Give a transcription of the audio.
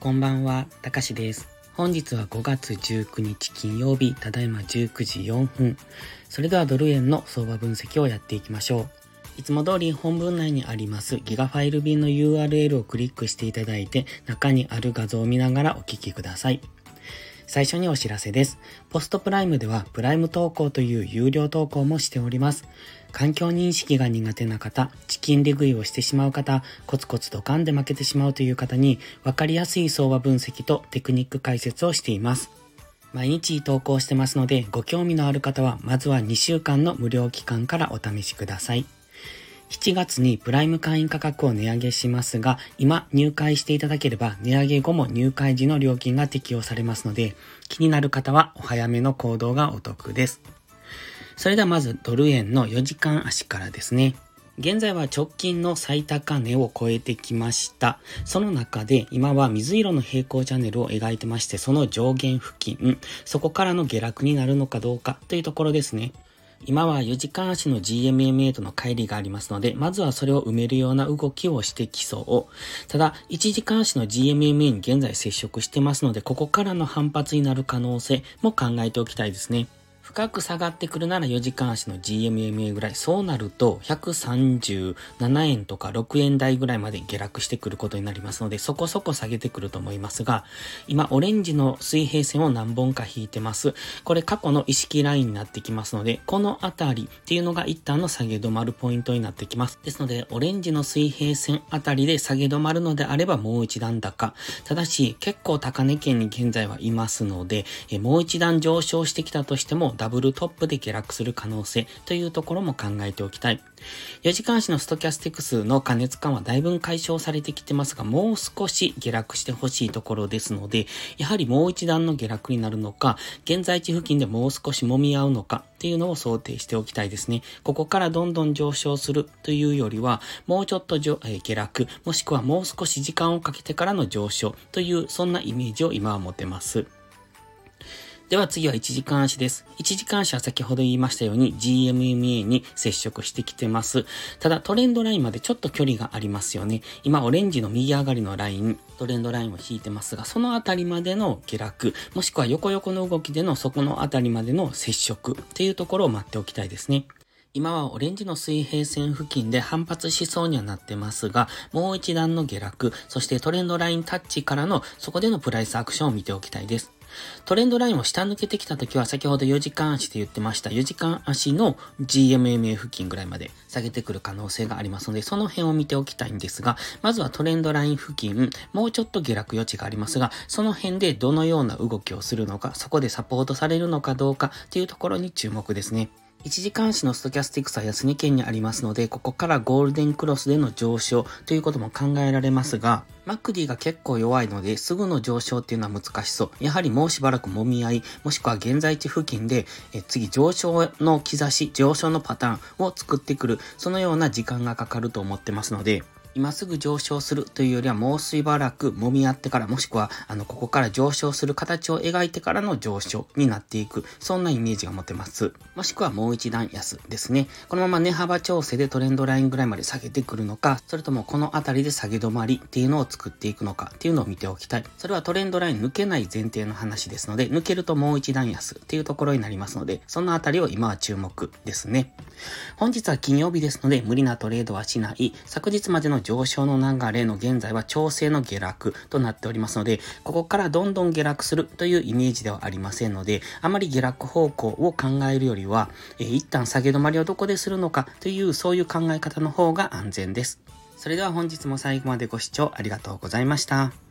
こんばんは、たかしです。本日は5月19日金曜日、ただいま19時4分。それではドル円の相場分析をやっていきましょう。いつも通り本文内にありますギガファイル便の URL をクリックしていただいて、中にある画像を見ながらお聞きください。最初にお知らせです。ポストプライムではプライム投稿という有料投稿もしております。環境認識が苦手な方、チキンレ食いをしてしまう方、コツコツと噛んで負けてしまうという方に分かりやすい相場分析とテクニック解説をしています。毎日投稿してますので、ご興味のある方はまずは2週間の無料期間からお試しください。7月にプライム会員価格を値上げしますが、今入会していただければ値上げ後も入会時の料金が適用されますので、気になる方はお早めの行動がお得です。それではまずドル円の4時間足からですね。現在は直近の最高値を超えてきました。その中で今は水色の平行チャンネルを描いてまして、その上限付近、そこからの下落になるのかどうかというところですね。今は4時間足の GMMA との乖離がありますので、まずはそれを埋めるような動きをしてきそう。ただ、1時間足の GMMA に現在接触してますので、ここからの反発になる可能性も考えておきたいですね。深く下がってくるなら4時間足の GMMA ぐらい。そうなると137円とか6円台ぐらいまで下落してくることになりますので、そこそこ下げてくると思いますが、今オレンジの水平線を何本か引いてます。これ過去の意識ラインになってきますので、このあたりっていうのが一旦の下げ止まるポイントになってきます。ですので、オレンジの水平線あたりで下げ止まるのであればもう一段高。ただし、結構高値圏に現在はいますので、もう一段上昇してきたとしても、ダブルトップで下落する可能性というところも考えておきたい。4時間足のストキャスティクスの加熱感はだいぶ解消されてきてますが、もう少し下落してほしいところですので、やはりもう一段の下落になるのか、現在地付近でもう少し揉み合うのかっていうのを想定しておきたいですね。ここからどんどん上昇するというよりは、もうちょっとじょ、え下落、もしくはもう少し時間をかけてからの上昇という、そんなイメージを今は持てます。では次は1時間足です。1時間足は先ほど言いましたように GMMA に接触してきてます。ただトレンドラインまでちょっと距離がありますよね。今オレンジの右上がりのライン、トレンドラインを引いてますが、そのあたりまでの下落、もしくは横横の動きでのそこのあたりまでの接触っていうところを待っておきたいですね。今はオレンジの水平線付近で反発しそうにはなってますが、もう一段の下落、そしてトレンドラインタッチからのそこでのプライスアクションを見ておきたいです。トレンドラインを下抜けてきた時は先ほど4時間足で言ってました4時間足の GMMA 付近ぐらいまで下げてくる可能性がありますのでその辺を見ておきたいんですがまずはトレンドライン付近もうちょっと下落余地がありますがその辺でどのような動きをするのかそこでサポートされるのかどうかっていうところに注目ですね。1時間足のストキャスティクスは安値県にありますので、ここからゴールデンクロスでの上昇ということも考えられますが、マクディが結構弱いので、すぐの上昇っていうのは難しそう。やはりもうしばらく揉み合い、もしくは現在地付近で、え次上昇の兆し、上昇のパターンを作ってくる、そのような時間がかかると思ってますので、今すぐ上昇するというよりはもうしばらく揉み合ってからもしくはあのここから上昇する形を描いてからの上昇になっていく。そんなイメージが持てます。もしくはもう一段安ですね。このまま値幅調整でトレンドラインぐらいまで下げてくるのかそれともこの辺りで下げ止まりっていうのを作っていくのかっていうのを見ておきたい。それはトレンドライン抜けない前提の話ですので抜けるともう一段安。っていうところになりますのでそのあたりを今は注目ですね。本日は金曜日ですので無理なトレードはしない。昨日までの上昇の流れの現在は調整の下落となっておりますので、ここからどんどん下落するというイメージではありませんので、あまり下落方向を考えるよりは、えー一旦下げ止まりをどこでするのかというそういう考え方の方が安全です。それでは本日も最後までご視聴ありがとうございました。